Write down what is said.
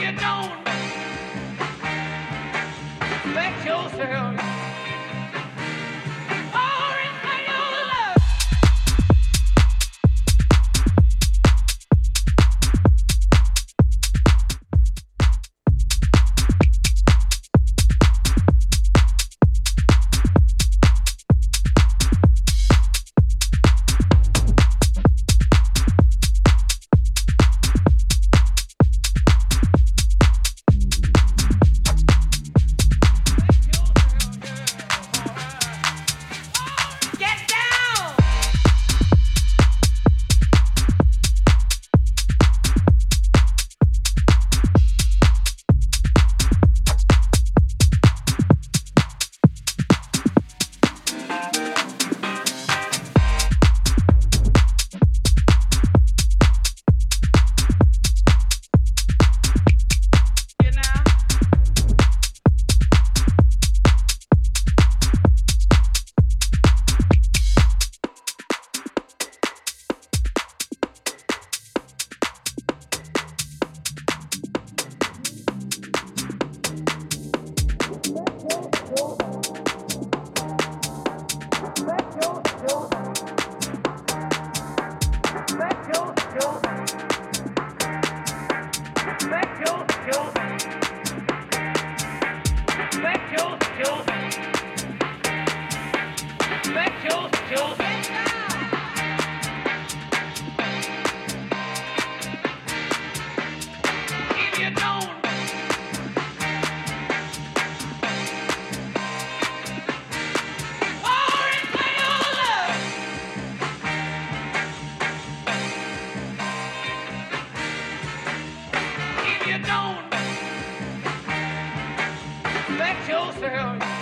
you don't. Bet yourself. you don't. let yourself.